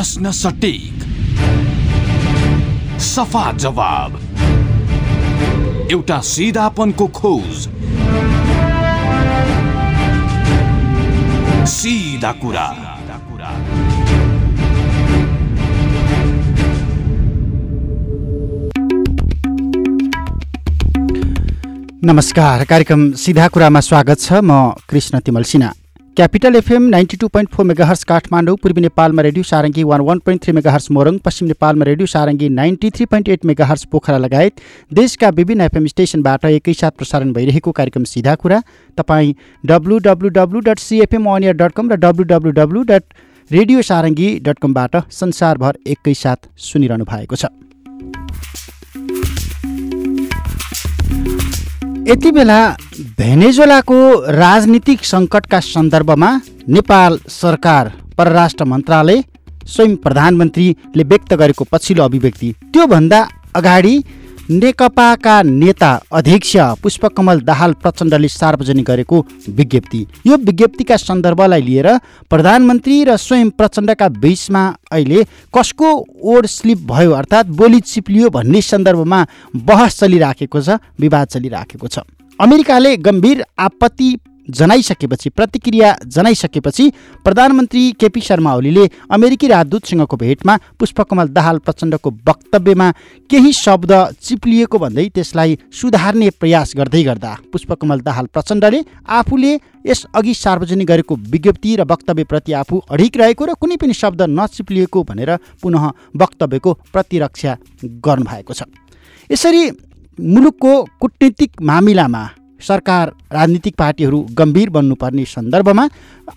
प्रश्न सटिक। सफा जवाब। एउटा सिधापनको खोज। सिधा कुरा। नमस्कार कार्यक्रम सिधा कुरामा स्वागत छ। म Krishna Timal Sinha. Capital FM ninety two point four megahertz Kathmandu पूर्वी नेपालमा radio Sarangi one one point three megahertz Morang पश्चिम नेपालमा radio Sarangi ninety three point eight megahertz Pokhara लगायत देशका विभिन्न एफएम स्टेसनबाट एकैसाथ प्रसारण भइरहेको कार्यक्रम सिधा कुरा। तपाईँ W W W dot CFM अनियर dot com र W W W dot radio Sarangi dot कमबाट संसारभर एकैसाथ सुनिरहनु भएको छ। यति बेला भेनेजुलाको राजनीतिक सङ्कटका सन्दर्भमा नेपाल सरकार परराष्ट्र मन्त्रालय स्वयं प्रधानमन्त्रीले व्यक्त गरेको पछिल्लो अभिव्यक्ति। त्योभन्दा अगाडि नेकपाका नेता अध्यक्ष पुष्पकमल दाहाल प्रचण्डले सार्वजनिक गरेको विज्ञप्ति। यो विज्ञप्तिका सन्दर्भलाई लिएर प्रधानमन्त्री र स्वयं प्रचण्डका बीचमा अहिले कसको ओड स्लिप भयो अर्थात् बोली चिप्लियो भन्ने सन्दर्भमा बहस चलिराखेको छ विवाद चलिराखेको छ। अमेरिकाले गम्भीर आपत्ति जनाइसकेपछि प्रतिक्रिया जनाइसकेपछि प्रधानमन्त्री केपी शर्मा ओलीले अमेरिकी राजदूतसँगको भेटमा पुष्पकमल दाहाल प्रचण्डको वक्तव्यमा केही शब्द चिप्लिएको भन्दै त्यसलाई सुधार्ने प्रयास गर्दै गर्दा पुष्पकमल दाहाल प्रचण्डले आफूले यसअघि सार्वजनिक गरेको विज्ञप्ति र वक्तव्यप्रति आफू अडिक रहेको र कुनै पनि शब्द नचिप्लिएको भनेर पुनः वक्तव्यको प्रतिरक्षा गर्नुभएको छ। यसरी मुलुकको कुटनीतिक मामिलामा सरकार राजनीतिक पार्टीहरू गम्भीर बन्नुपर्ने सन्दर्भमा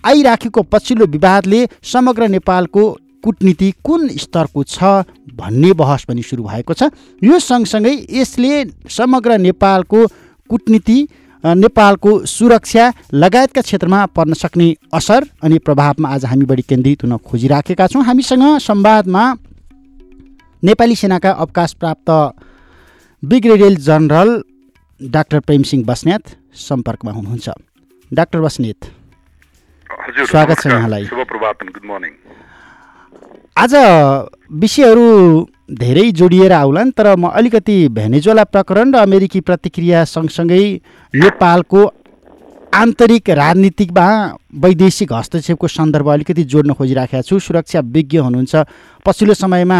आइराखेको पछिल्लो विवादले समग्र नेपालको कुटनीति कुन स्तरको छ भन्ने बहस पनि सुरु भएको छ। यो सँगसँगै यसले समग्र नेपालको कुटनीति नेपालको सुरक्षा लगायतका क्षेत्रमा पर्न सक्ने असर अनि प्रभावमा आज हामी बढी केन्द्रित हुन खोजिराखेका छौँ। हामीसँग संवादमा नेपाली सेनाका अवकाश प्राप्त brigadier general doctor Prem Singh Basnet सम्पर्कमा हुनुहुन्छ। डाक्टर बस्नेत स्वागत छ यहाँलाई। गुड मर्निङ आज विषयहरू धेरै जोडिएर आउलान् तर म अलिकति भेनेजुला प्रकरण र अमेरिकी प्रतिक्रिया सँगसँगै नेपालको आन्तरिक राजनीतिकमा वैदेशिक हस्तक्षेपको सन्दर्भ अलिकति जोड्न खोजिराखेका छु। सुरक्षा विज्ञ हुनुहुन्छ। पछिल्लो समयमा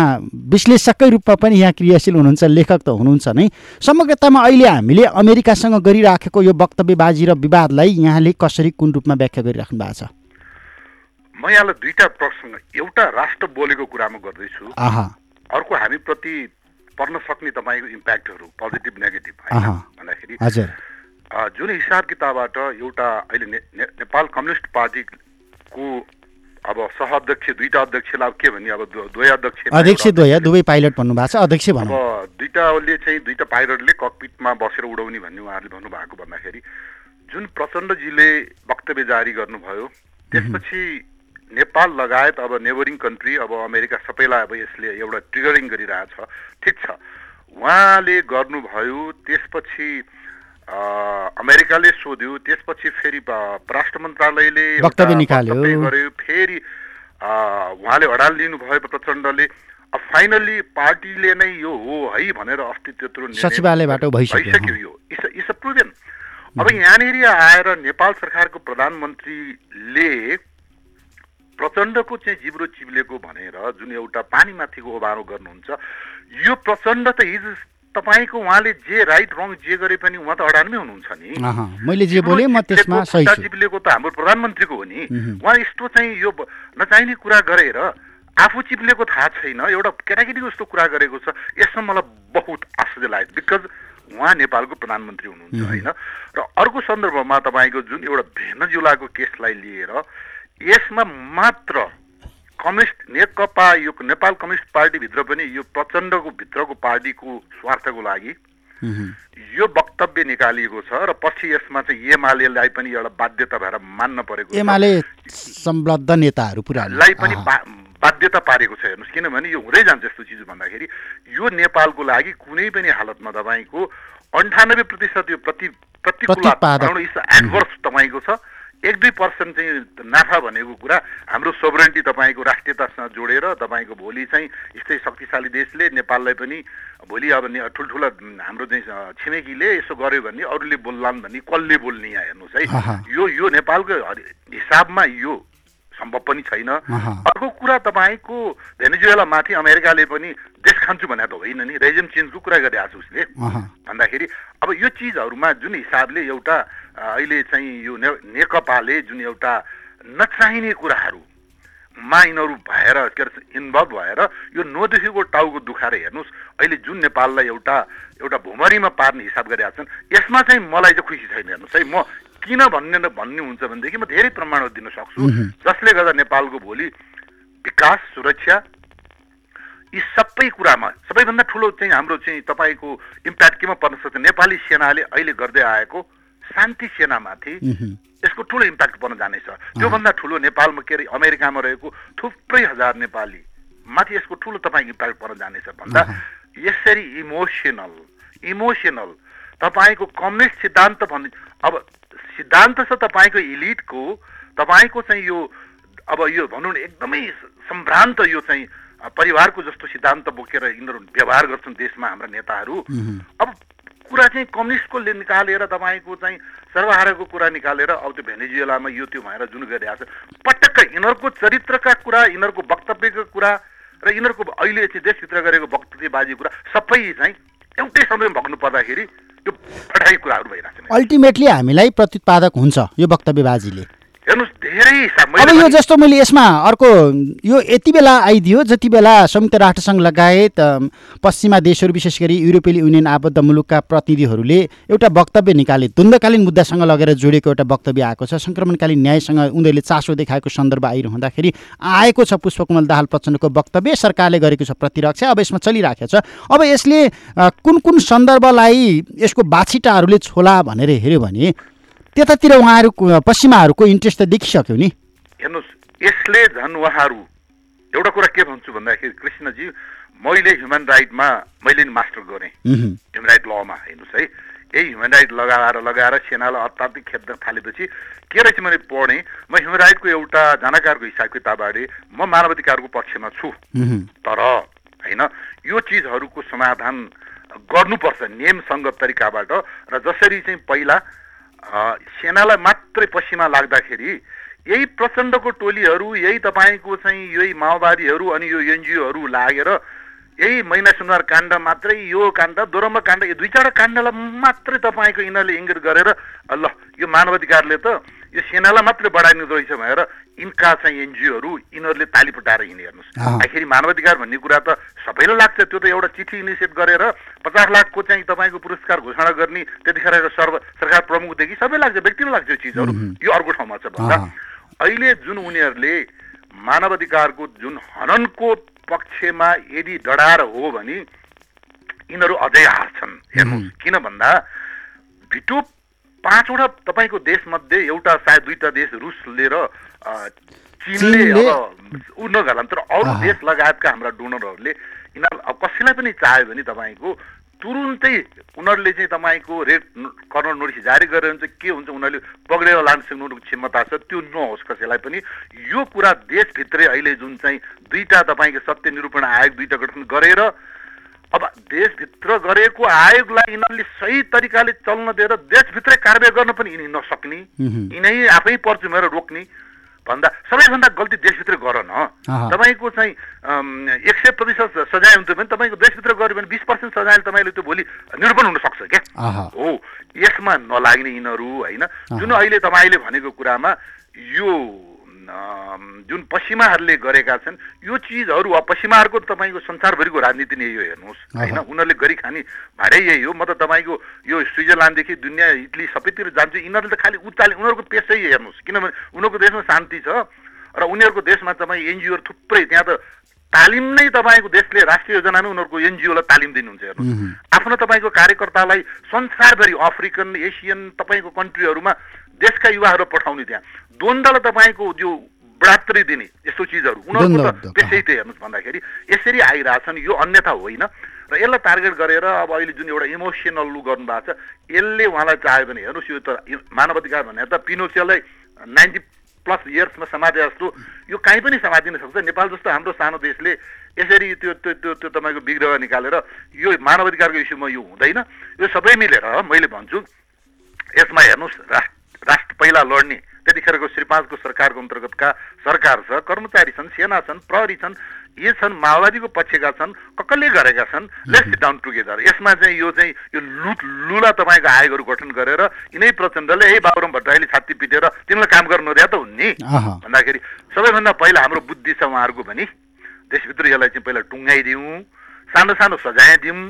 विश्लेषककै रूपमा पनि यहाँ क्रियाशील हुनुहुन्छ लेखक त हुनुहुन्छ नै। समग्रतामा अहिले हामीले अमेरिकासँग गरिराखेको यो वक्तव्यबाजी र विवादलाई यहाँले कसरी कुन रूपमा व्याख्या गरिराख्नु भएको छ? म यहाँलाई दुईवटा प्रश्न एउटा राष्ट्र बोलेको कुरामा गर्दैछु। अर्को हामीप्रति पर्न सक्ने तपाईँको इम्प्याक्टहरू पोजिटिभ नेगेटिभ भन्दाखेरि जुन हिसाब किताबबाट एउटा अहिले ने, ने, नेपाल कम्युनिस्ट पार्टीको अब सहअध्यक्ष दुईवटा अध्यक्षलाई के भन्ने अब दुवै अध्यक्ष अध्यक्ष दुवै दुवै पाइलट भन्नुभएको छ अध्यक्ष अब दुईवटाले चाहिँ दुईवटा पाइलटले ककपिटमा बसेर उडाउने भन्ने उहाँहरूले भन्नुभएको भन्दाखेरि जुन प्रचण्डजीले वक्तव्य जारी गर्नुभयो त्यसपछि नेपाल लगायत अब नेबरिङ कन्ट्री अब अमेरिका सबैलाई अब यसले एउटा ट्रिगरिङ गरिरहेछ। ठिक छ। उहाँले गर्नुभयो त्यसपछि अमेरिकाले सोध्यो त्यसपछि फेरि परराष्ट्र मन्त्रालयले वक्तव्य निकाल्यो। गर्यो। फेरि उहाँले हडाल लिनुभयो प्रचण्डले। फाइनल्ली पार्टीले नै यो हो है भनेर अस्ति त्यत्रो सचिवालयबाट भइसक्यो। यो। इस प्रुभेन। अब यहाँनिर आएर नेपाल सरकारको प्रधानमन्त्रीले प्रचण्डको चाहिँ जिब्रो चिब्लेको भनेर जुन एउटा पानीमाथिको ओभारो गर्नुहुन्छ यो प्रचण्ड त हिजो तपाईँको उहाँले जे राइट रङ जे गरे पनि उहाँ त अडानमै हुनुहुन्छ नि। मैले जे बोले म त्यसमा सही चिप्लेको त हाम्रो प्रधानमन्त्रीको हो नि। उहाँ। यस्तो चाहिँ यो नचाहिने कुरा गरेर आफू चिप्लेको थाहा छैन एउटा केटाकेटीको जस्तो कुरा गरेको छ यसमा मलाई बहुत आश्चर्य लाग्यो। बिकज उहाँ नेपालको प्रधानमन्त्री हुनुहुन्छ होइन? र अर्को सन्दर्भमा तपाईँको जुन एउटा भेनजुलाको केसलाई लिएर यसमा मात्र कम्युनिस्ट नेकपा यो नेपाल कम्युनिस्ट पार्टीभित्र पनि यो प्रचण्डको भित्रको पार्टीको स्वार्थको लागि यो वक्तव्य निकालिएको छ र पछि यसमा चाहिँ एमालेलाई पनि एउटा बाध्यता भएर मान्न परेको एमाले संलग्न नेताहरू पुरालाई पनि बाध्यता पारेको छ हेर्नुहोस् किनभने यो हुँदै जान्छ यस्तो चिज भन्दाखेरि। यो नेपालको लागि कुनै पनि हालतमा तपाईँको अन्ठानब्बे प्रतिशत यो प्रति प्रतिकूल एडभर्स तपाईँको छ। एक दुई पर्सेन्ट चाहिँ नाफा भनेको कुरा हाम्रो सोभरेन्टी तपाईँको राष्ट्रियतासँग जोडेर तपाईँको भोलि चाहिँ यस्तै शक्तिशाली देशले नेपाललाई पनि भोलि अब ठुल्ठुला हाम्रो चाहिँ छिमेकीले यसो गर्यो भने अरूले बोल्लान् भन्ने कसले बोल्ने यहाँ हेर्नुहोस्। है यो यो नेपालको हिसाबमा यो सम्भव पनि छैन। अर्को कुरा तपाईँको भेनेजुएला माथि अमेरिकाले पनि देश खान्छु भनेको त होइन नि। रेजिम चेन्जको कुरा गरिरहेको छ उसले। भन्दाखेरि अब यो चिजहरूमा जुन हिसाबले एउटा अहिले चाहिँ यो नेकपाले जुन एउटा नचाहिने कुराहरूमा यिनीहरू भएर के अरे इन्भल्भ भएर यो नदेखिको टाउको दुखाएर हेर्नुहोस् अहिले जुन नेपाललाई एउटा एउटा भुमरीमा पार्ने हिसाब गरिरहेका छन् यसमा चाहिँ मलाई चाहिँ खुसी छैन हेर्नुहोस् है। म किन भन्ने भन्ने हुन्छ भनेदेखि म धेरै प्रमाणहरू दिन सक्छु। जसले गर्दा नेपालको भोलि विकास सुरक्षा यी सबै कुरामा सबैभन्दा ठुलो चाहिँ हाम्रो चाहिँ तपाईँको इम्प्याक्ट केमा पर्न सक्छ नेपाली सेनाले अहिले गर्दै आएको शान्ति सेनामाथि यसको ठुलो इम्प्याक्ट पर्न जानेछ। त्योभन्दा ठुलो नेपालमा के अरे अमेरिकामा रहेको थुप्रै हजार नेपाली माथि यसको ठुलो तपाईँको इम्प्याक्ट पर्न जानेछ भन्दा यसरी इमोसनल इमोसनल तपाईँको कम्युनिस्ट सिद्धान्त भन्ने अब सिद्धान्त छ तपाईँको इलिटको तपाईँको चाहिँ यो अब यो भनौँ न एकदमै सम्भ्रान्त यो चाहिँ परिवारको जस्तो सिद्धान्त बोकेर यिनीहरू व्यवहार गर्छन् देशमा हाम्रा नेताहरू। अब कुरा चाहिँ कम्युनिस्टको निकालेर तपाईँको चाहिँ सर्वहाराको कुरा निकालेर अब त्यो भेनेजुएलामा यो त्यो भएर जुन गरिरहेको छ पटक्क यिनीहरूको चरित्रका कुरा यिनीहरूको वक्तव्यको कुरा र यिनीहरूको अहिले चाहिँ देशभित्र गरेको वक्तव्यबाजी कुरा सबै चाहिँ एउटै समयमा भग्नु पर्दाखेरि छ। अल्टिमेटली हामीलाई प्रत्युत्पादक हुन्छ यो वक्तव्यबाजीले। हेर्नुहोस् धेरै अब यो जस्तो मैले यसमा अर्को यो यति बेला आइदियो जति बेला संयुक्त राष्ट्रसङ्घ लगायत पश्चिमा देशहरू विशेष गरी युरोपियन युनियन आबद्ध मुलुकका प्रतिनिधिहरूले एउटा वक्तव्य निकाले। द्वन्द्वकालीन मुद्दासँग लगेर जोडिएको एउटा वक्तव्य आएको छ। सङ्क्रमणकालीन न्यायसँग उनीहरूले चासो देखाएको सन्दर्भ आइरहँदाखेरि आएको छ पुष्पकमल दाहाल प्रचण्डको वक्तव्य। सरकारले गरेको छ प्रतिरक्षा। अब यसमा चलिराखेको छ। अब यसले कुन कुन सन्दर्भलाई यसको बाछिटाहरूले छोला भनेर हेऱ्यो भने त्यतातिर उहाँहरू पश्चिमाहरूको इन्ट्रेस्ट त देखिसक्यो नि। हेर्नुहोस् यसले झन् उहाँहरू एउटा कुरा के भन्छु भन्दाखेरि कृष्णजी मैले ह्युमन राइटमा मैले नि मास्टर गरेँ। ह्युमन राइट लमा हेर्नुहोस् है। यही ह्युमन राइट लगाएर लगाएर सेनालाई अत्याधिक खेद्न थालेपछि के रहेछ मैले पढेँ म ह्युमन राइटको एउटा जानकारको हिसाब किताबबारे म मानवाधिकारको पक्षमा छु। तर होइन यो चिजहरूको समाधान गर्नुपर्छ नियमसँग तरिकाबाट र जसरी चाहिँ पहिला सेनालाई मात्रै पश्चिमा लाग्दाखेरि यही प्रचण्डको टोलीहरू यही तपाईँको चाहिँ यही माओवादीहरू अनि यो एनजिओहरू लागेर यही महिना सुनवार काण्ड मात्रै यो काण्ड दोरम्ब काण्ड यो दुई चारवटा काण्डलाई मात्रै तपाईँको यिनीहरूले इङ्गित गरेर ल यो मानवाधिकारले त यो सेनालाई मात्रै बढाइनु रहेछ भनेर यिनका चाहिँ एनजिओहरू यिनीहरूले ताली फुटाएर हिँडे हेर्नुहोस्। आखिरी मानवाधिकार भन्ने कुरा त सबैलाई लाग्छ त्यो त एउटा चिठी इनिसिएट गरेर पचास लाखको चाहिँ तपाईँको पुरस्कार घोषणा गर्ने त्यतिखेरको सर्व सरकार प्रमुखदेखि सबै लाग्छ व्यक्तिलाई लाग्छ यो चिजहरू। यो अर्को ठाउँमा छ भन्दा। अहिले जुन उनीहरूले मानवाधिकारको जुन हननको पक्षमा यदि डडार हो भने यिनीहरू अझै हार्छन्। हेर्नुहोस् किन भन्दा भिटो पाँचवटा तपाईँको देशमध्ये एउटा सायद दुईटा देश रुसले र अ, चीनले अब उ नगर्ला तर अरू। देश लगायतका हाम्रा डोनरहरूले यिनीहरू अब कसैलाई पनि चाह्यो भने तपाईँको तुरुन्तै उनीहरूले चाहिँ तपाईँको रेड कर्नर नोटिस जारी गरेर हुन्छ के हुन्छ उनीहरूले पक्रेर लान सक्नु क्षमता छ त्यो नहोस् कसैलाई पनि यो कुरा देशभित्रै अहिले जुन चाहिँ दुईटा तपाईँको सत्य निरूपण आयोग दुईटा गठन गरेर अब देशभित्र गरेको आयोगलाई यिनीहरूले सही तरिकाले चल्न दिएर देशभित्रै कारवाही गर्न पनि यिनी नसक्ने। यिनै आफै पर्चुमेर रोक्ने भन्दा सबैभन्दा गल्ती देशभित्र गर न। तपाईँको चाहिँ एक सय प्रतिशत सजाय हुन्थ्यो भने तपाईँको देशभित्र गऱ्यो भने बिस पर्सेन्ट सजायले तपाईँले त्यो भोलि निरूपण हुन सक्छ क्या। हो यसमा नलाग्ने यिनीहरू होइन जुन अहिले तपाईँले भनेको कुरामा यो जुन पश्चिमाहरूले गरेका छन् यो चिजहरू अब पश्चिमाहरूको तपाईँको संसारभरिको राजनीति नै यो हेर्नुहोस्। होइन। उनीहरूले गरी खाने भाडै यही हो। म त तपाईँको यो स्विजरल्यान्डदेखि दुनियाँ इटली सबैतिर जान्छु। यिनीहरूले त खालि उचाले उनीहरूको पेसै हेर्नुहोस्। किनभने उनीहरूको देशमा शान्ति छ र उनीहरूको देशमा तपाईँ एनजिओहरू थुप्रै त्यहाँ त तालिम नै तपाईँको देशले राष्ट्रिय योजनामै उनीहरूको एनजिओलाई तालिम दिनुहुन्छ हेर्नुहोस्। आफ्नो तपाईँको कार्यकर्तालाई संसारभरि अफ्रिकन एसियन तपाईँको कन्ट्रीहरूमा देशका युवाहरू पठाउने त्यहाँ। द्वन्द्वलाई तपाईँको जो बढात्तरी दिने यस्तो चिजहरू। उनीहरूको त त्यसै त हेर्नुहोस् भन्दाखेरि यसरी आइरहेछन् यो अन्यथा होइन। र यसलाई टार्गेट गरेर अब अहिले जुन एउटा इमोसनल लु गर्नु भएको छ यसले उहाँलाई चाह्यो भने हेर्नुहोस् यो त मानवाधिकार भनेर त पिनोसियालाई नाइन्टी प्लस इयर्समा समाते जस्तो यो कहीँ पनि समातिन सक्छ। नेपाल जस्तो हाम्रो सानो देशले यसरी त्यो त्यो त्यो त्यो तपाईँको विग्रह निकालेर यो मानवाधिकारको इस्युमा यो हुँदैन। यो सबै मिलेर मैले भन्छु यसमा हेर्नुहोस् राष्ट्र पहिला लड्ने। त्यतिखेरको श्री पाँचको सरकारको अन्तर्गतका सरकार छ कर्मचारी छन् सेना छन् प्रहरी छन् यी छन् माओवादीको पक्षका छन् ककसले गरेका छन् लेट्स डाउन टुगेदर यसमा चाहिँ यो चाहिँ यो लुट लुला तपाईँको आयोगहरू गठन गरेर यिनै प्रचण्डले है बाबुराम भट्टराईले छाती पिटेर तिमीलाई काम गर्नु नदिया त हुन् नि। भन्दाखेरि सबैभन्दा पहिला हाम्रो बुद्धि छ उहाँहरूको पनि। देशभित्र यसलाई चाहिँ पहिला टुङ्गाइदिउँ सानो सानो सजाय दिउँ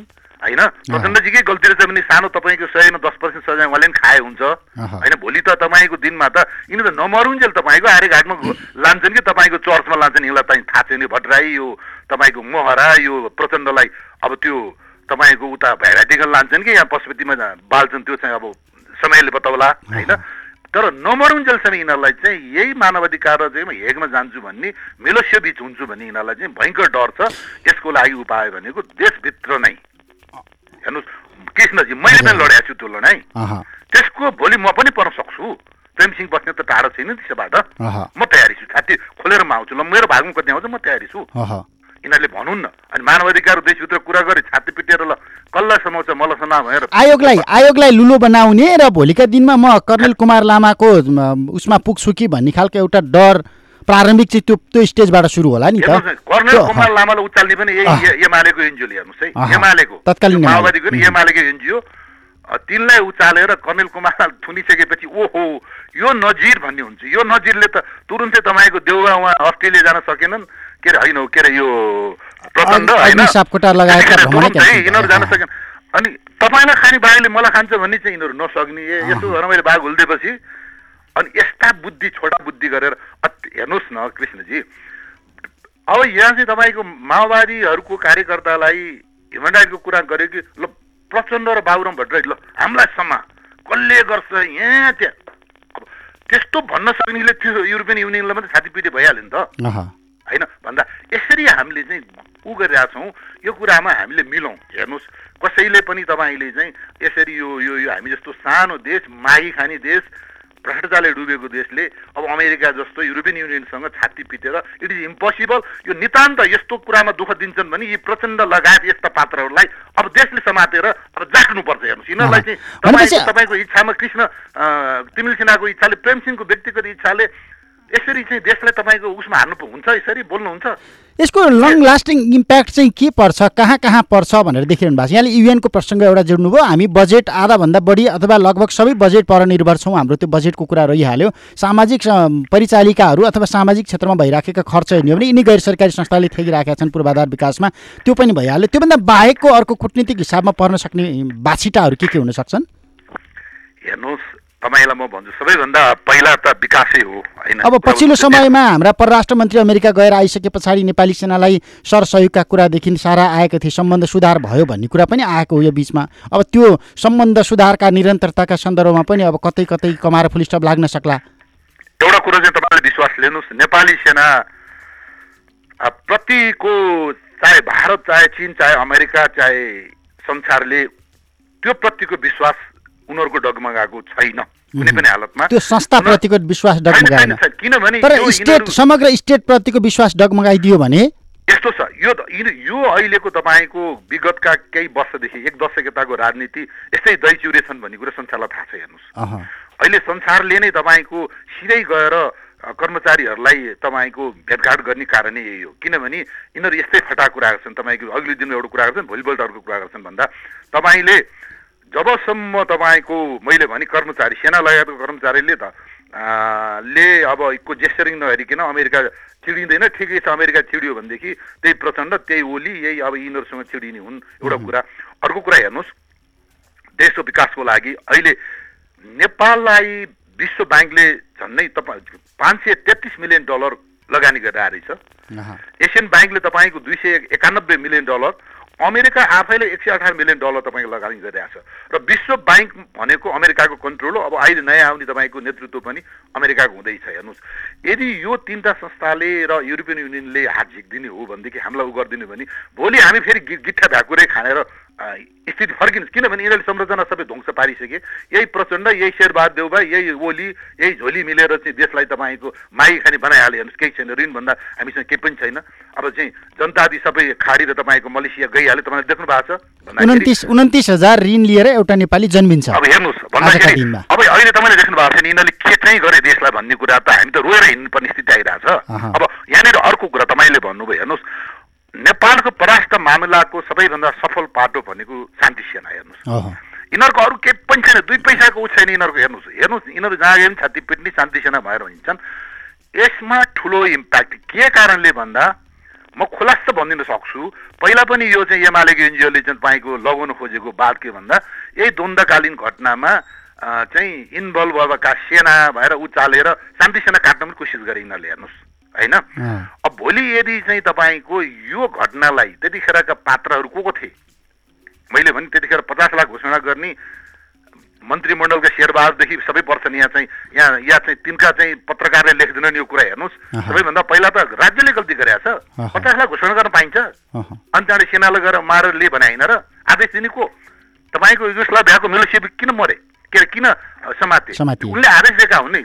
होइन? प्रचण्डजीकै गल्ती रहेछ भने सानो तपाईँको सयमा दस पर्सेन्ट सजाय उहाँले पनि खाए हुन्छ। होइन भोलि त तपाईँको दिनमा त यिनीहरू त नमरुन्जेल तपाईँको आरे घाटमा घु- लान्छन् कि तपाईँको चर्चमा लान्छन्? यसलाई चाहिँ थाहा छैन। भट्टराई यो तपाईँको मोहरा यो प्रचण्डलाई अब त्यो तपाईँको उता भ्याराइटिकल लान्छन् कि यहाँ पशुपतिमा बाल्छन् त्यो चाहिँ अब समयले बताउला होइन? तर नमरुन्जेलसम्म यिनीहरूलाई चाहिँ यही मानवाधिकार चाहिँ म हेगमा जान्छु भन्ने मेलोसियो बिच हुन्छु भन्ने यिनीहरूलाई चाहिँ भयङ्कर डर छ। यसको लागि उपाय भनेको देशभित्र नै। हेर्नुहोस् कृष्णजी मैले पनि लडेको छु त्यो लडाइँ। त्यसको भोलि म पनि पर्न सक्छु। प्रेमसिंह बस्ने त टाढो छैन त्यसबाट म तयारी छु छाती खोलेर म आउँछु। ल मेरो भागमा कति आउँछ म तयारी छु। यिनीहरूले भनुन् न अनि मानवाधिकार देशभित्र कुरा गरे छाती पिटेर ल कसलाई समाउँछ मलाई समा भएर आयोगलाई आयोगलाई लुलो बनाउने र भोलिका दिनमा म कर्णेल कुमार लामाको उसमा पुग्छु कि भन्ने खालको एउटा डर प्रारम्भिक चाहिँ त्यो त्यो स्टेजबाट सुरु होला नि त। कर्णेल कुमार लामालाई उचाल्ने पनि एमालेको एनजिओले हेर्नुहोस् है। एमालेको तत्कालीन। माओवादीको एमालेको एनजिओ तिनलाई उचालेर कर्णेल कुमार थुनिसकेपछि ओहो यो नजिर भन्ने हुन्छ। यो नजिरले त तुरुन्तै तपाईँको देउवा उहाँ अस्ट्रेलिया जान सकेनन्। के अरे होइन के अरे यो प्रचण्ड होइन? यिनीहरू जान। सकेन अनि तपाईँलाई खाने बाघले मलाई खान्छ भन्ने चाहिँ यिनीहरू नसक्ने। भएर मैले बाघ हुल्देपछि अनि यस्ता बुद्धि छोटा बुद्धि गरेर हेर्नुहोस् न कृष्णजी। अब यहाँ चाहिँ तपाईँको माओवादीहरूको कार्यकर्तालाई ह्युमन राइटको कुरा गर्यो कि ल प्रचण्ड र बाबुराम भट्टराई ल हामीलाई समा कसले गर्छ यहाँ त्यहाँ? अब त्यस्तो भन्न सक्नेले त्यो युरोपियन युनियनलाई मात्रै छातीपिटी भइहाल्यो नि त। होइन भन्दा यसरी हामीले चाहिँ उ गरिरहेछौँ यो कुरामा हामीले मिलौँ। हेर्नुहोस् कसैले पनि तपाईँले चाहिँ यसरी यो यो हामी जस्तो सानो देश मागी खाने देश भ्रष्टाचारले डुबेको देशले अब अमेरिका जस्तो युरोपियन युनियनसँग छाती पिटेर इट इज इम्पोसिबल यो नितान्त यस्तो कुरामा दुःख दिन्छन् भने यी प्रचण्ड लगायत यस्ता पात्रहरूलाई अब देशले समातेर अब जाग्नुपर्छ हेर्नुहोस्। यिनीहरूलाई चाहिँ तपाईँको तपाईँको इच्छामा कृष्ण तिमिल सिन्हाको इच्छाले प्रेमसिंहको व्यक्तिगत इच्छाले यसरी चाहिँ देशलाई तपाईँको उसमा हार्नु हुन्छ यसरी बोल्नुहुन्छ? यसको लङ लास्टिङ इम्प्याक्ट चाहिँ के पर्छ? कहाँ कहाँ पर्छ भनेर देखिरहनु भएको छ। यहाँले युएनको प्रसङ्ग एउटा जोड्नुभयो। हामी बजेट आधाभन्दा बढी अथवा लगभग सबै बजेट पर निर्भर छौँ। हाम्रो त्यो बजेटको कुरा रहिहाल्यो। सामाजिक परिचालिकाहरू अथवा सामाजिक क्षेत्रमा भइराखेका खर्च हेर्ने हो भने यिनी गैर सरकारी संस्थाले ठेगिराखेका छन् पूर्वाधार विकासमा। त्यो पनि भइहाल्यो। त्योभन्दा बाहेकको अर्को कुटनीतिक हिसाबमा पर्न सक्ने बाछिटाहरू के के हुन सक्छन्? हेर्नुहोस् तपाईँलाई म भन्छु सबैभन्दा पहिला त विकासै हो होइन। अब पछिल्लो समयमा हाम्रा परराष्ट्र मन्त्री अमेरिका गएर आइसके पछाडि नेपाली सेनालाई सरसहयोगका कुरादेखि सारा आएका थिए सम्बन्ध सुधार भयो भन्ने कुरा पनि आएको हो यो बिचमा। अब त्यो सम्बन्ध सुधारका निरन्तरताका सन्दर्भमा पनि अब कतै कतै कमाएर फुल स्टप लाग्न सक्ला। एउटा कुरो चाहिँ तपाईँले विश्वास लिनुहोस् नेपाली सेना प्रतिको चाहे भारत चाहे चिन चाहे अमेरिका चाहे संसारले त्यो प्रतिको विश्वास उनीहरूको डगमगाएको छैन। कुनै पनि हालतमा। त्यो संस्थाप्रतिको विश्वास डगमगाएन। किनभने तर स्टेट समग्र स्टेटप्रतिको विश्वास डगमगाइदियो भने? यस्तो छ यो यो अहिलेको तपाईँको विगतका केही वर्षदेखि एक दशक यताको राजनीति यस्तै दही चिउरे छन् भन्ने कुरा संसारलाई थाहा छ हेर्नुहोस्। अह, अहिले संसारले नै तपाईँको सिधै गएर कर्मचारीहरूलाई तपाईँको भेटघाट गर्ने कारणै यही हो। किनभने यिनीहरू यस्तै फटा कुरा गर्छन् तपाईँको अघिल्लो दिन एउटा कुरा गर्छन् भोलिपल्ट अर्को कुरा गर्छन् भन्दा। तपाईँले जबसम्म तपाईँको मैले भने कर्मचारी सेना लगायतको कर्मचारीले त ले अब को जेस्चरिङ नहेरिकन अमेरिका छिडिँदैन ठिकै छ अमेरिका छिडियो भनेदेखि त्यही प्रचण्ड त्यही ओली यही अब यिनीहरूसँग छिडिने हुन् एउटा कुरा। अर्को कुरा हेर्नुहोस्। देशको विकासको लागि अहिले नेपाललाई विश्व ब्याङ्कले झन्डै तपाईँ पाँच सय तेत्तिस मिलियन डलर लगानी गरेर रहेछ अह, एसियन ब्याङ्कले तपाईँको दुई सय एकानब्बे मिलियन डलर अमेरिका आफैले एक सय अठार मिलियन डलर तपाईँको लगानी गरिरहेछ। र विश्व ब्याङ्क भनेको अमेरिकाको कन्ट्रोल हो। अब अहिले नयाँ आउने तपाईँको नेतृत्व पनि अमेरिकाको हुँदैछ हेर्नुहोस्। यदि यो तिनवटा संस्थाले र युरोपियन युनियनले हात झिक्दिने हो भनेदेखि हामीलाई उ गरिदिने भने भोलि हामी फेरि गिट्ठा भ्याकुरै खानेर स्थिति फर्किन्छ किनभने यिनीहरूले संरचना सबै ध्वंस पारिसके। यही प्रचण्ड यही शेरबहाद देउबा यही ओली यही झोली मिलेर चाहिँ देशलाई तपाईँको मागी खाने बनाइहाल्यो हेर्नुहोस्। केही छैन। ऋणभन्दा हामीसँग केही पनि छैन। अब चाहिँ जनता आदि सबै खाडी र तपाईँको मलेसिया गइहाल्यो तपाईँले देख्नु भएको छ। उन्तिस उन्तिस हजार ऋण लिएर एउटा नेपाली जन्मिन्छ। अब हेर्नुहोस्। भन्दाखेरि। अब अहिले तपाईँले देख्नु भएको छ नि यिनीहरूले के चाहिँ गरे देशलाई भन्ने कुरा त हामी त रोएर हिँड्नुपर्ने स्थिति आइरहेछ। अब यहाँनिर अर्को कुरा तपाईँले भन्नुभयो। हेर्नुहोस्। नेपालको परराष्ट्र मामिलाको सबैभन्दा सफल पाटो भनेको शान्ति सेना हेर्नुहोस्। यिनीहरूको अरू केही पनि छैन दुई पैसाको ऊ छैन यिनीहरूको हेर्नुहोस्। हेर्नुहोस् यिनीहरू जहाँ गए पनि छाती पिट्ने शान्ति सेना भएर हिँड्छन्। यसमा ठुलो इम्प्याक्ट के कारणले भन्दा म खुलास्त भनिदिन सक्छु पहिला पनि यो चाहिँ एमालेको एनजिओले चाहिँ तपाईँको लगाउन खोजेको बात के भन्दा यही द्वन्द्वकालीन घटनामा चाहिँ इन्भल्भ भएका सेना भएर उचालेर शान्ति सेना काट्न पनि कोसिस गरे यिनीहरूले हेर्नुहोस्। होइन? अब भोलि यदि चाहिँ तपाईँको यो घटनालाई त्यतिखेरका पात्रहरू को को थिए? मैले भने त्यतिखेर पचास लाख घोषणा गर्ने मन्त्रीमण्डलका शेरबहादुरदेखि सबै पर्छन्। यहाँ चाहिँ यहाँ यहाँ चाहिँ तिनका चाहिँ पत्रकारले लेखिदिनन् यो कुरा हेर्नुहोस्। सबैभन्दा पहिला त राज्यले गल्ती गरेछ। पचास लाख घोषणा गर्न पाइन्छ। अनि त्यहाँबाट सेनाले गएर मारेर लिए भने होइन र आदेश दिने को? तपाईँको युगोस्लाभ भ्याएको मिलोसेविक किन मरे? के अरे किन समाते। उनले आदेश दिएका हुन् नि।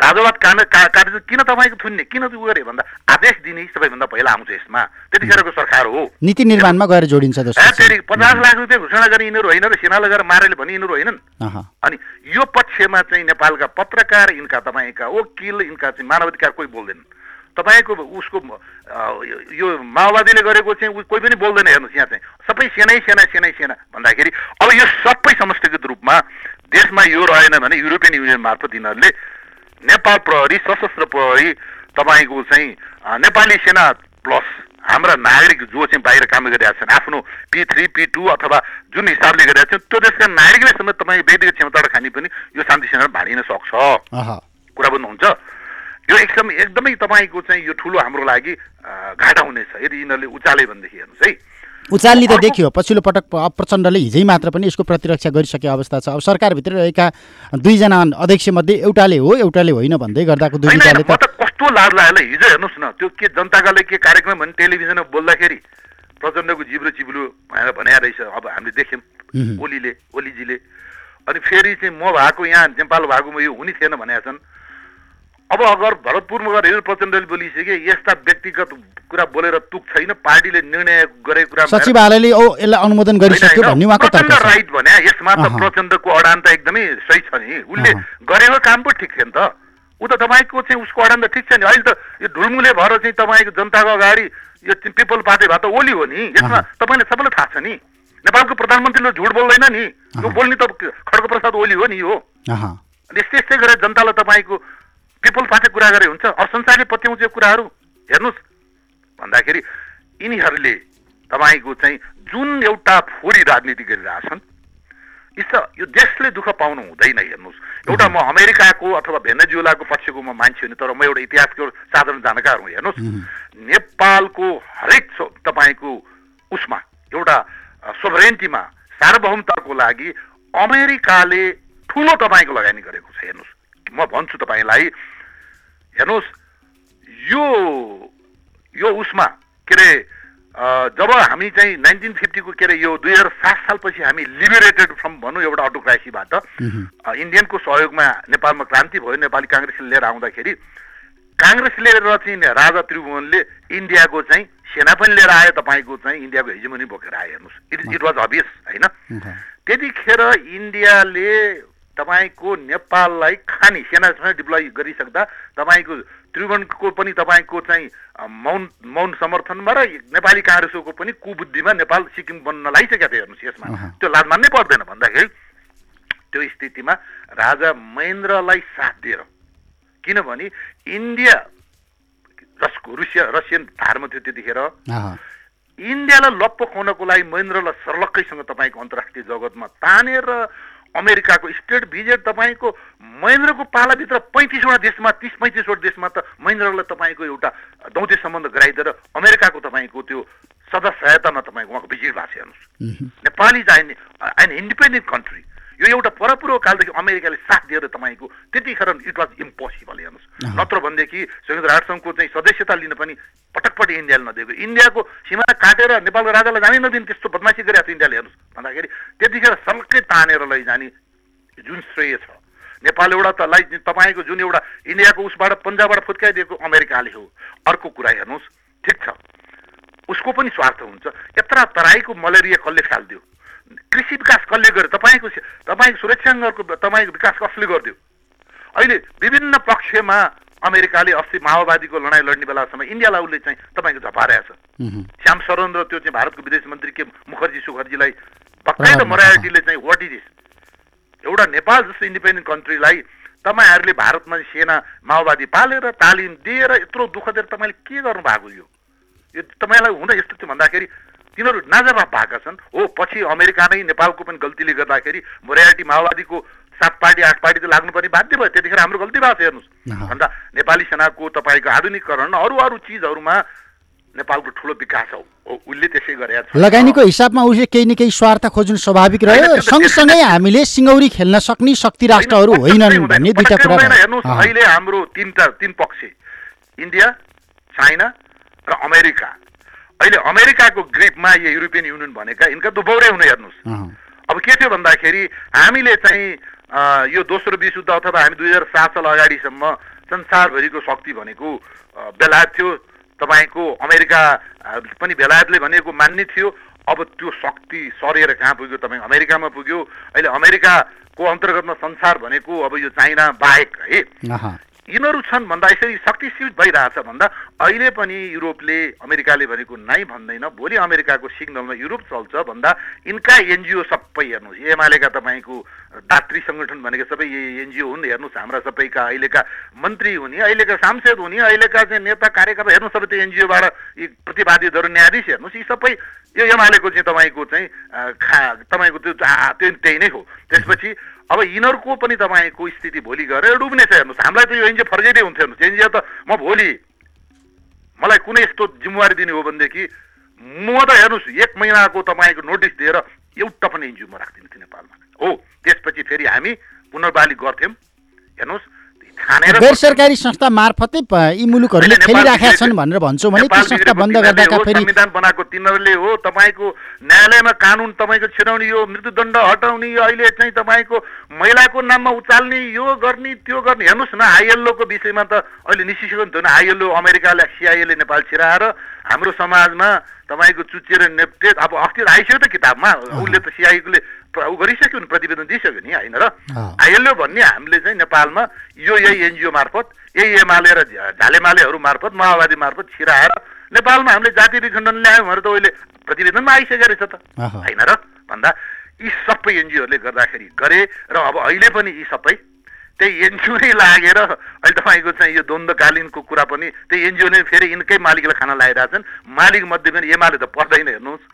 राजवाद काण्ड कार्य किन तपाईँको थुन्ने? किन त्यो गरे? भन्दा आदेश दिने सबैभन्दा पहिला आउँछ यसमा। त्यतिखेरको सरकार हो। नीति निर्माणमा गएर जोडिन्छ पचास लाख रुपियाँ घोषणा गर्ने यिनीहरू होइन र सेनाले गएर मारेले भने यिनीहरू होइनन्। अनि यो पक्षमा चाहिँ नेपालका पत्रकार यिनका तपाईँका वकिल यिनका चाहिँ मानवाधिकार कोही बोल्दैनन् तपाईँको उसको यो माओवादीले गरेको चाहिँ कोही पनि बोल्दैन हेर्नुहोस् यहाँ चाहिँ। सबै सेनै सेना सेनै सेना। भन्दाखेरि अब यो सबै समष्टिगत रूपमा देशमा यो रहेन भने युरोपियन युनियन मार्फत यिनीहरूले नेपाल प्रहरी सशस्त्र प्रहरी तपाईँको चाहिँ नेपाली सेना प्लस हाम्रा नागरिक जो चाहिँ बाहिर काम गरिरहेका छन् आफ्नो पी थ्री पी टू अथवा जुन हिसाबले गरिरहेका छन् त्यो देशका नागरिकले समेत तपाईँ व्यक्तिगत क्षमता खाने पनि यो शान्ति सेना भाँडिन सक्छ। कुरा बुझ्नुहुन्छ? यो एकदम एकदमै तपाईँको चाहिँ यो ठुलो हाम्रो लागि घाटा हुनेछ। यदि यिनीहरूले उचाले भनेदेखि हेर्नुहोस् है। उचाल्ने त देखियो पछिल्लो पटक प्रचण्डले हिजै मात्र पनि यसको प्रतिरक्षा गरिसके अवस्था छ। अब सरकारभित्र रहेका दुईजना अध्यक्ष मध्ये एउटाले हो एउटाले होइन भन्दै गर्दाको म त कस्तो लाज लाग्यो हिजो हेर्नुहोस् न त्यो के जनताका लागि के कार्यक्रम भने टेलिभिजनमा बोल्दाखेरि प्रचण्डको जिब्रो चिब्लो भनेर भने रहेछ। अब हामीले देख्यौँ। ओलीले ओलीजीले। अनि फेरि चाहिँ म भएको यहाँ नेपाल भएकोमा यो हुने थिएन भनेका छन्। अब अगर भरतपुरमा गएर हिजो प्रचण्डले बोलिसके यस्ता व्यक्तिगत कुरा बोलेर तुक छैन पार्टीले निर्णय गरेको कुरा सचिवालयले यसलाई अनुमोदन गरिसक्यो भन्ने प्रचण्ड राइट भने यसमा त। प्रचण्डको अडान त एकदमै सही छ नि। उसले। गरेको काम पो ठिक थियो नि त। ऊ त तपाईँको चाहिँ उसको अडान त ठिक छ नि। अहिले त यो ढुलमुले भएर चाहिँ तपाईँको जनताको अगाडि यो पिपल पार्टी भए त ओली हो नि। यसमा अहँ। तपाईँलाई सबैलाई थाहा छ नि। नेपालको प्रधानमन्त्रीले झुट बोल्दैन नि। यो। बोल्ने त खड्गप्रसाद ओली हो नि अह, अनि यस्तै यस्तै गरेर जनतालाई तपाईँको पिपल पार्टी कुरा गरे हुन्छ अब संसारले पत्याउँछ यो कुराहरू हेर्नुहोस्। भन्दाखेरि यिनीहरूले तपाईँको चाहिँ जुन एउटा फोरी राजनीति गरिरहेछन् यस यो देशले दुःख पाउनु हुँदैन हेर्नुहोस्। एउटा म अमेरिकाको अथवा भेनेजुलाको पक्षको म मान्छे हो नि तर म एउटा इतिहासको साधारण जानकार हुँ हेर्नुहोस्। नेपालको हरेक तपाईँको उसमा एउटा सोभरेन्टीमा सार्वभौमताको लागि अमेरिकाले ठुलो तपाईँको लगानी गरेको छ हेर्नुहोस्। म भन्छु तपाईँलाई हेर्नुहोस् यो यो उसमा के अरे जब हामी चाहिँ नाइन्टिन फिफ्टीको के अरे यो दुई हजार सात सालपछि हामी लिबरेटेड फ्रम भनौँ एउटा अटोक्रासीबाट इन्डियनको सहयोगमा नेपालमा क्रान्ति भयो नेपाली काङ्ग्रेसले लिएर आउँदाखेरि काङ्ग्रेसले र चाहिँ राजा त्रिभुवनले इन्डियाको चाहिँ सेना पनि लिएर आयो तपाईँको चाहिँ इन्डियाको हिजोमनी बोकेर आयो हेर्नुहोस्। इट इट वाज अभियस होइन? त्यतिखेर इन्डियाले तपाईँको नेपाललाई खाने सेनासँग डिप्लोय गरिसक्दा तपाईँको त्रिभुवनको पनि तपाईँको चाहिँ मौन मौन समर्थनमा र नेपाली काङ्ग्रेसको पनि कुबुद्धिमा नेपाल सिक्किम बन्न लागिसकेको थियो हेर्नुहोस् यसमा। त्यो लाज मान्नै पर्दैन भन्दाखेरि त्यो स्थितिमा राजा महेन्द्रलाई साथ दिएर किनभने इन्डिया जसको रुसिया रसियन धारमा थियो त्यतिखेर इन्डियालाई लप्पो खुवाउनको लागि महेन्द्रलाई सर्लक्कैसँग तपाईँको अन्तर्राष्ट्रिय जगतमा तानेर अमेरिकाको स्टेट भिजिट तपाईँको महेन्द्रको पालाभित्र पैँतिसवटा देशमा तिस पैँतिसवटा देशमा त महेन्द्रलाई तपाईँको एउटा दौत्य सम्बन्ध गराइदिएर अमेरिकाको तपाईँको त्यो सदा सहायतामा तपाईँको उहाँको भिजिट भएको छ हेर्नुहोस् Nepal is an an independent country यो एउटा परपूर्व कालदेखि अमेरिकाले साथ दिएर तपाईँको त्यतिखेर इट वाज इम्पोसिबल हेर्नुहोस्। नत्र भनेदेखि संयुक्त राष्ट्रसङ्घको चाहिँ सदस्यता लिन पनि पटक पटक इन्डियाले नदिएको। इन्डियाको सीमा काटेर नेपालको राजालाई जानै नदिने त्यस्तो बदमासी गरिरहेको छ इन्डियाले हेर्नुहोस्। भन्दाखेरि त्यतिखेर सल्कै तानेर लैजाने जुन श्रेय छ। नेपाल एउटा त लाई तपाईँको जुन एउटा इन्डियाको उसबाट पन्जाबबाट फुत्काइदिएको अमेरिकाले हो। अर्को कुरा हेर्नुहोस् ठिक छ। उसको पनि स्वार्थ हुन्छ। यत्र तराईको मलेरिया कसले फालिदियो कृषि विकास कसले गर्यो? तपाईँको सुरक्षाङ्गको तपाईँको विकास कसले गरिदियो? अहिले विभिन्न पक्षमा अमेरिकाले अस्ति माओवादीको लडाइँ लड्ने बेलासम्म इन्डियालाई उसले चाहिँ तपाईँको झपारेको छ। श्याम शरण र त्यो चाहिँ भारतको विदेश मन्त्री के मुखर्जी सुखर्जीलाई बकाइदा मोरालिटीले चाहिँ वाट इज एउटा नेपाल जस्तो इन्डिपेन्डेन्ट कन्ट्रीलाई तपाईँहरूले भारतमा सेना माओवादी पालेर तालिम दिएर यत्रो दुःख दिएर तपाईँले के गर्नु भएको यो यो तपाईँलाई हुन यस्तो थियो भन्दाखेरि तिनीहरू नाजवाब भएका छन्। हो पछि अमेरिका नै नेपालको पनि गल्तीले गर्दाखेरि मोरालिटी माओवादीको सात पार्टी आठ पार्टी त लाग्नुपर्ने बाध्य भयो। त्यतिखेर हाम्रो गल्ती भएको छ हेर्नुहोस्। भन्दा नेपाली सेनाको तपाईँको आधुनिकरण अरू अरू चिजहरूमा नेपालको ठुलो विकास हो। उसले त्यसै गरेका लगानीको हिसाबमा उसले केही न केही स्वार्थ खोज्नु स्वाभाविक रह्यो। सँगसँगै हामीले सिङ्गौरी खेल्न सक्ने शक्ति राष्ट्रहरू होइनन् भन्ने दुईटा कुरा हेर्नुहोस् अहिले हाम्रो तिनवटा तिन पक्ष। इन्डिया चाइना र अमेरिका। अहिले अमेरिकाको ग्रिपमा यो युरोपियन युनियन भनेका यिनका दुबौरे हुने हेर्नुहोस्। अब के थियो भन्दाखेरि हामीले चाहिँ यो दोस्रो विश्वयुद्ध अथवा हामी दुई हजार सात साल अगाडिसम्म संसारभरिको शक्ति भनेको बेलायत थियो। तपाईँको अमेरिका पनि बेलायतले भनेको मान्ने थियो। अब त्यो शक्ति सरेर कहाँ पुग्यो? तपाईँ अमेरिकामा पुग्यो। अहिले अमेरिकाको अन्तर्गतमा संसार भनेको अब यो चाइना बाहेक है। यिनीहरू छन् भन्दा यसरी शक्तिशील भइरहेछ भन्दा अहिले पनि युरोपले अमेरिकाले भनेको नाइ भन्दैन। भोलि अमेरिकाको सिग्नलमा युरोप चल्छ भन्दा यिनका एनजिओ सबै हेर्नुहोस्। एमालेका तपाईँको दात्री सङ्गठन भनेको सबै एनजिओ हुन्। हेर्नुहोस् हाम्रा सबैका अहिलेका मन्त्री हुने अहिलेका सांसद हुने अहिलेका चाहिँ नेता कार्यकर्ता हेर्नुहोस् सबै त्यो एनजिओबाट यी प्रतिवादीहरू न्यायाधीश हेर्नुहोस् यी सबै यो एमालेको चाहिँ तपाईँको चाहिँ खा तपाईँको त्यो त्यही नै हो। त्यसपछि अब यिनीहरूको पनि तपाईँको स्थिति भोलि गएर डुब्ने छ हेर्नुहोस् हामीलाई त यो एनजिओ फर्केटै हुन्थ्यो हेर्नुहोस्। एनजिओ त म भोलि मलाई कुनै यस्तो जिम्मेवारी दिने हो भनेदेखि म त हेर्नुहोस् एक महिनाको तपाईँको नोटिस दिएर एउटा पनि एनजिओमा राख्दिनँ थियो नेपालमा। हो त्यसपछि फेरि हामी पुनर्बाली गर्थ्यौँ। हेर्नुहोस् गैर सरकारी संस्था मार्फतै यी मुलुकहरूले खेलिराखेका छन् भनेर भन्छौँ भने त्यो संस्था बन्द गर्दाका फेरि संविधान बनाएको तिनीहरूले हो तपाईँको न्यायालयमा कानुन तपाईँको छिराउने यो मृत्युदण्ड हटाउने यो अहिले चाहिँ तपाईँको महिलाको नाममा उचाल्ने यो गर्ने त्यो गर्ने। हेर्नुहोस् न आइएलओको विषयमा त अहिले निस्किसकेको थिएन आइएलओ अमेरिकाले सिआइएले नेपाल छिराएर हाम्रो समाजमा तपाईँको चुचेर नेप्टे अब अस्ति आइसक्यो त किताबमा। उसले त सिआइकोले ऊ गरिसक्यो नि प्रतिवेदन दिइसक्यो नि होइन र? आइएलओ भन्ने हामीले चाहिँ नेपालमा यो यही एनजिओ मार्फत यही एमाले र झालेमालेहरू मार्फत माओवादी मार्फत छिराएर नेपालमा हामीले जाति विखण्डन ल्यायौँ भनेर त अहिले प्रतिवेदनमा आइसकेको रहेछ त। होइन र? भन्दा यी सबै एनजिओहरूले गर्दाखेरि गरे र अब अहिले पनि यी सबै त्यही एनजिओ नै लागेर अहिले तपाईँको चाहिँ यो द्वन्द्वकालीनको कुरा पनि त्यही एनजिओ नै फेरि यिनकै मालिकलाई खाना लगाइरहेछन् मालिक मध्ये पनि एमाले त पर्दैन हेर्नुहोस्।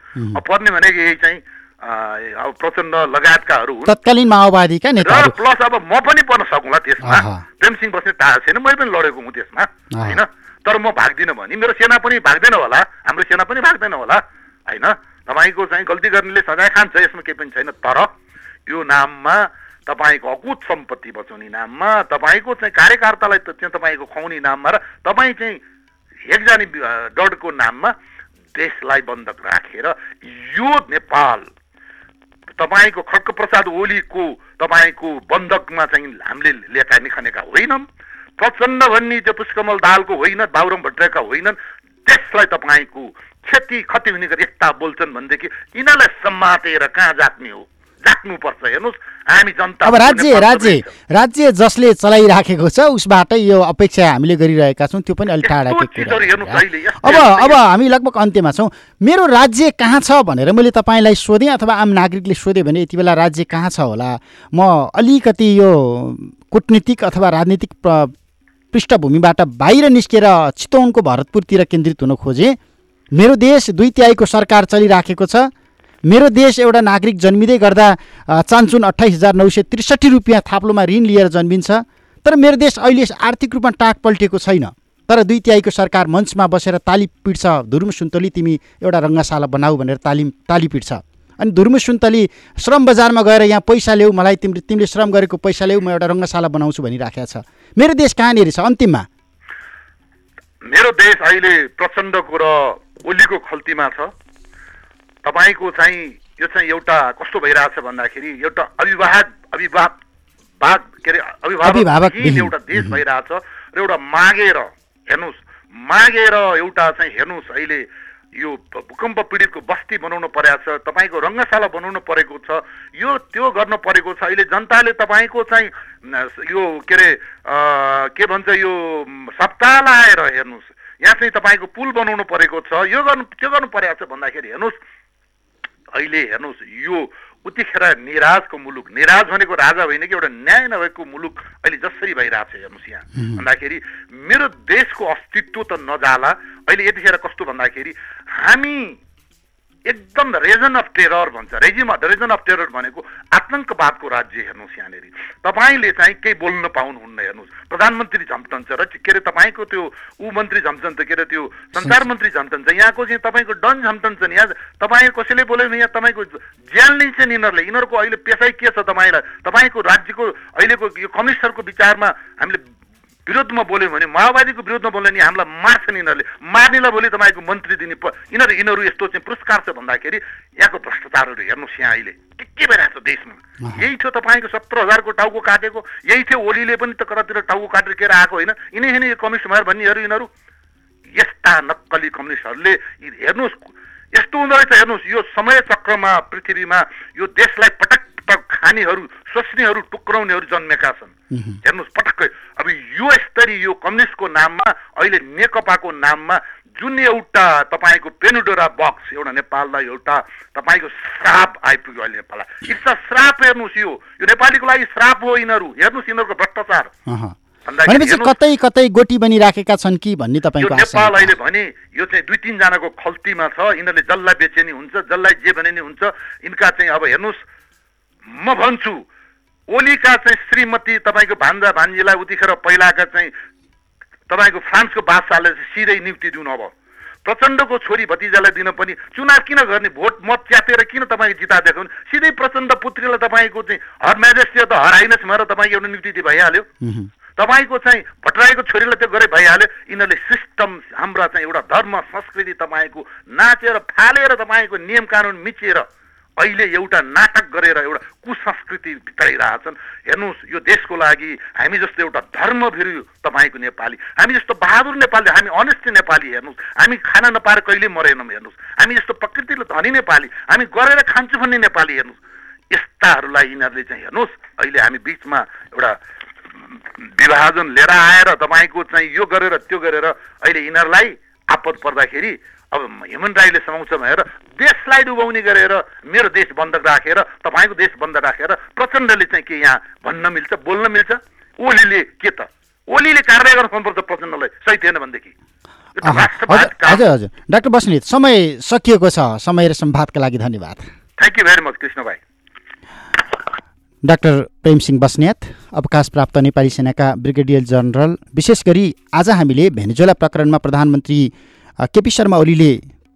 पर्ने भनेको यही चाहिँ प्रचण्ड लगायतकाहरू तत्कालीन माओवादीका नेताहरू। प्लस अब म पनि पर्न सकौँला त्यसमा। प्रेमसिंह बस्ने थाहा छैन मैले पनि लडेको हुँ त्यसमा। होइन? तर म भाग्दिनँ भने मेरो सेना पनि भाग्दैन होला। हाम्रो सेना पनि भाग्दैन होला। होइन? तपाईँको चाहिँ गल्ती गर्नेले सजाय खान्छ यसमा केही पनि छैन। तर यो नाममा तपाईँको अकुत सम्पत्ति बचाउने नाममा तपाईँको चाहिँ कार्यकर्तालाई तपाईँको खुवाउने नाममा र तपाईँ चाहिँ एकजाने डडको नाममा देशलाई बन्धक राखेर यो नेपाल तपाईँको खड्गप्रसाद ओलीको तपाईँको बन्धकमा चाहिँ हामीले ल्याएका निखनेका होइनौँ प्रचण्ड भन्ने त्यो पुष्कमल दालको होइन बाबुराम भट्टराईका होइनन् त्यसलाई तपाईँको क्षति खति हुने गरी एकता बोल्छन् भनेदेखि यिनीहरूलाई समातेर कहाँ जाग्ने हो? जाग्नुपर्छ हेर्नुहोस्। हामी जनता अब राज्य राज्य राज्य जसले चलाइराखेको छ उसबाटै यो अपेक्षा हामीले गरिरहेका छौँ त्यो पनि अलिक कुरा अब अब हामी लगभग अन्त्यमा छौँ। मेरो राज्य कहाँ छ भनेर मैले तपाईँलाई सोधेँ अथवा आम नागरिकले सोधेँ भने यति बेला राज्य कहाँ छ होला? म अलिकति यो कुटनीतिक अथवा राजनीतिक पृष्ठभूमिबाट बाहिर निस्केर चितवनको भरतपुरतिर केन्द्रित हुन खोजेँ। मेरो देश दुई तिहाईको सरकार चलिराखेको छ। मेरो देश एउटा नागरिक जन्मिँदै गर्दा चान्चुन अठाइस हजार नौ सय त्रिसठी रुपियाँ थाप्लोमा ऋण लिएर जन्मिन्छ। तर मेरो देश अहिले आर्थिक रूपमा टाक पल्टेको छैन। तर दुई तिहाईको सरकार मञ्चमा बसेर ताली पिट्छ। धुरुम सुन्तली तिमी एउटा रङ्गशाला बनाऊ भनेर तालिम ताली पिट्छ। अनि धुर्मु सुन्तली श्रम बजारमा गएर यहाँ पैसा ल्याऊ मलाई तिम्रो तिमीले श्रम गरेको पैसा ल्याऊ म एउटा रङ्गशाला बनाउँछु भनिराखेको छ। मेरो देश कहाँनिर छ अन्तिममा? मेरो देश अहिले प्रचण्डको र ओलीको खल्तीमा छ। तपाईँको चाहिँ यो चाहिँ एउटा कस्तो भइरहेछ भन्दाखेरि एउटा अभिभावक अभिभावक भाग के अरे। अभिभावकविहीन एउटा देश भइरहेछ र एउटा मागेर हेर्नुहोस् मागेर एउटा चाहिँ हेर्नुहोस् अहिले यो भूकम्प पीडितको बस्ती बनाउनु परेको छ तपाईँको रङ्गशाला बनाउनु परेको छ यो त्यो गर्नु परेको छ अहिले जनताले तपाईँको चाहिँ यो के अरे के भन्छ यो सप्ताह लाएर हेर्नुहोस् यहाँ चाहिँ तपाईँको पुल बनाउनु परेको छ यो गर्नु त्यो गर्नु परेको छ भन्दाखेरि हेर्नुहोस् अहिले हेर्नुहोस् यो उतिखेर निराजको मुलुक निराज भनेको राजा होइन कि एउटा न्याय नभएको मुलुक अहिले जसरी भइरहेको छ हेर्नुहोस् यहाँ। भन्दाखेरि मेरो देशको अस्तित्व त नजाला। अहिले यतिखेर कस्तो भन्दाखेरि हामी एकदम रेजन अफ टेरर भन्छ। रेजिम रेजन अफ टेरर भनेको आतङ्कवादको राज्य हेर्नुहोस् यहाँनिर। तपाईँले चाहिँ केही बोल्न पाउनुहुन्न हेर्नुहोस्। प्रधानमन्त्री झम्टन्छ र के अरे तपाईँको त्यो ऊ मन्त्री झम्टन्छ के अरे त्यो सञ्चार मन्त्री झम्टन्छ यहाँको चाहिँ तपाईँको डन झम्टन्छ नि। यहाँ तपाईँ कसैले बोल्यो भने यहाँ तपाईँको ज्यान लिन्छ नि यिनीहरूले। यिनीहरूको अहिले पेसाइ के छ तपाईँलाई? तपाईँको राज्यको अहिलेको यो कमिसनरको विचारमा हामीले विरोधमा बोल्यो भने माओवादीको विरोधमा बोल्यो भने हामीलाई मार्छन् यिनीहरूले। मार्नेलाई बोले तपाईँको मन्त्री दिने प- यिनीहरू यिनीहरू यस्तो चाहिँ पुरस्कार छ भन्दाखेरि यहाँको भ्रष्टाचारहरू हेर्नुहोस् यहाँ अहिले। के के भइरहेको छ देशमा। यही थियो तपाईँको सत्र हजारको टाउको काटेको यही थियो ओलीले पनि त कतातिर टाउको काटेर केर आएको होइन। यिनै होइन यो कम्युनिस्ट भएर भन्नेहरू यिनीहरू यस्ता नक्कली कम्युनिस्टहरूले हेर्नुहोस् यस्तो हुँदो रहेछ हेर्नुहोस् यो समय चक्रमा पृथ्वीमा यो देशलाई पटक पटक खानेहरू सोच्नेहरू टुक्राउनेहरू जन्मेका छन्। हेर्नुहोस् पटक्कै। अब यो स्तरी यो कम्युनिस्टको नाममा अहिले नेकपाको नाममा जुन एउटा तपाईँको पेनुडोरा बक्स एउटा नेपाललाई एउटा तपाईँको श्राप आइपुग्यो अहिले नेपाललाई। इट्स अ श्राप हेर्नुहोस् यो। यो नेपालीको लागि श्राप हो यिनीहरू। हेर्नुहोस् यिनीहरूको भ्रष्टाचार। भनेपछि कतै कतै गोटी बनिराखेका छन् कि भन्ने तपाईँको नेपाल अहिले भने यो चाहिँ दुई तिनजनाको खल्तीमा छ। यिनीहरूले जसलाई बेचे नि हुन्छ जसलाई जे भने नि हुन्छ। यिनका चाहिँ अब हेर्नुहोस् म भन्छु ओलीका चाहिँ श्रीमती तपाईँको भान्जा भान्जीलाई उतिखेर पहिलाका चाहिँ तपाईँको फ्रान्सको बादशाहले चाहिँ सिधै नियुक्ति दिनु अब। प्रचण्डको छोरी भतिजालाई दिन पनि चुनाव किन गर्ने भोट मत च्यातेर किन तपाईँको जिता देखाउनु? सिधै प्रचण्ड पुत्रीलाई तपाईँको चाहिँ हर म्याजेस्टी त हराइनस् भनेर तपाईँको एउटा नियुक्ति भइहाल्यो। तपाईँको चाहिँ भट्टराईको छोरीलाई त्यो गरे भइहाल्यो। यिनीहरूले सिस्टम हाम्रा चाहिँ एउटा धर्म संस्कृति तपाईँको नाचेर फालेर तपाईँको नियम कानुन मिचेर अहिले एउटा नाटक गरेर एउटा कुसंस्कृति भित्राइरहेछन् हेर्नुहोस् यो देशको लागि हामी जस्तो एउटा धर्मभिरु तपाईँको नेपाली हामी जस्तो बहादुर नेपाली हामी अनेस्ट नेपाली हेर्नुहोस्। हामी खाना नपाएर कहिले मरेनौँ हेर्नुहोस्। हामी जस्तो प्रकृतिले धनी नेपाली हामी गरेर खान्छु भन्ने नेपाली हेर्नुहोस्। यस्ताहरूलाई यिनीहरूले चाहिँ हेर्नुहोस् अहिले हामी बिचमा एउटा विभाजन लिएर आएर तपाईँको चाहिँ यो गरेर त्यो गरेर अहिले यिनीहरूलाई आपद पर्दाखेरि अब ह्युमन राइटले समाउँछ भनेर देशलाई डुबाउने गरेर मेरो देश बन्द राखेर तपाईँको देश बन्द राखेर प्रचण्डले चाहिँ के यहाँ भन्न मिल्छ बोल्न मिल्छ? ओलीले के त? ओलीले कारवाही गर्न सक्नुपर्छ प्रचण्डलाई सही थिएन भनेदेखि। हजुर हजुर डाक्टर बस्नेत समय सकिएको छ। समय र सम्वादका लागि धन्यवाद। Thank you very much Krishna भाइ डाक्टर प्रेमसिंह बस्नेत अवकाश प्राप्त नेपाली सेनाका ब्रिगेडियर जनरल। विशेष गरी आज हामीले भेनेजुला प्रकरणमा प्रधानमन्त्री केपी शर्मा ओलीले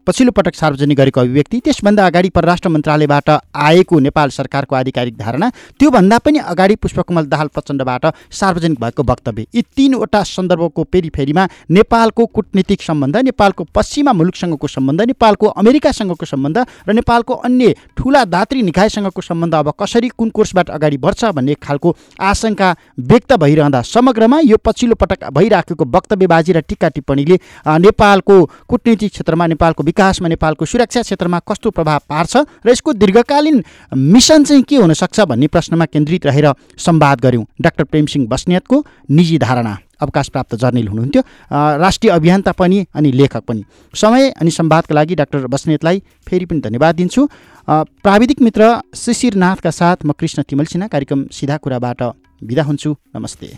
पछिल्लो पटक सार्वजनिक गरेको अभिव्यक्ति त्यसभन्दा अगाडि परराष्ट्र मन्त्रालयबाट आएको नेपाल सरकारको आधिकारिक धारणा त्योभन्दा पनि अगाडि पुष्पकमल दाहाल प्रचण्डबाट सार्वजनिक भएको वक्तव्य। यी तिनवटा सन्दर्भको पेरिफेरीमा नेपालको कूटनीतिक सम्बन्ध नेपालको पश्चिमा मुलुकसँगको सम्बन्ध नेपालको अमेरिकासँगको सम्बन्ध र नेपालको अन्य ठुला दात्री निकायसँगको सम्बन्ध अब कसरी कुन कोर्सबाट अगाडि बढ्छ भन्ने खालको आशंका व्यक्त भइरहँदा समग्रमा यो पछिल्लो पटक भइराखेको वक्तव्यबाजी र टिक्का टिप्पणीले नेपालको कूटनीतिक क्षेत्रमा नेपालको विकासमा नेपालको सुरक्षा क्षेत्रमा कस्तो प्रभाव पार्छ र यसको दीर्घकालीन मिसन चाहिँ के हुनसक्छ भन्ने प्रश्नमा केन्द्रित रहेर संवाद गऱ्यौँ। डाक्टर प्रेमसिंह बस्नेतको निजी धारणा। अवकाश प्राप्त जर्नेल हुनुहुन्थ्यो। राष्ट्रिय अभियन्ता पनि अनि लेखक पनि। समय अनि संवादका लागि डाक्टर बस्नेतलाई फेरि पनि धन्यवाद दिन्छु। प्राविधिक मित्र शिशिरनाथका साथ म कृष्ण तिमल सिन्हा कार्यक्रम सिधा कुराबाट बिदा हुन्छु। नमस्ते।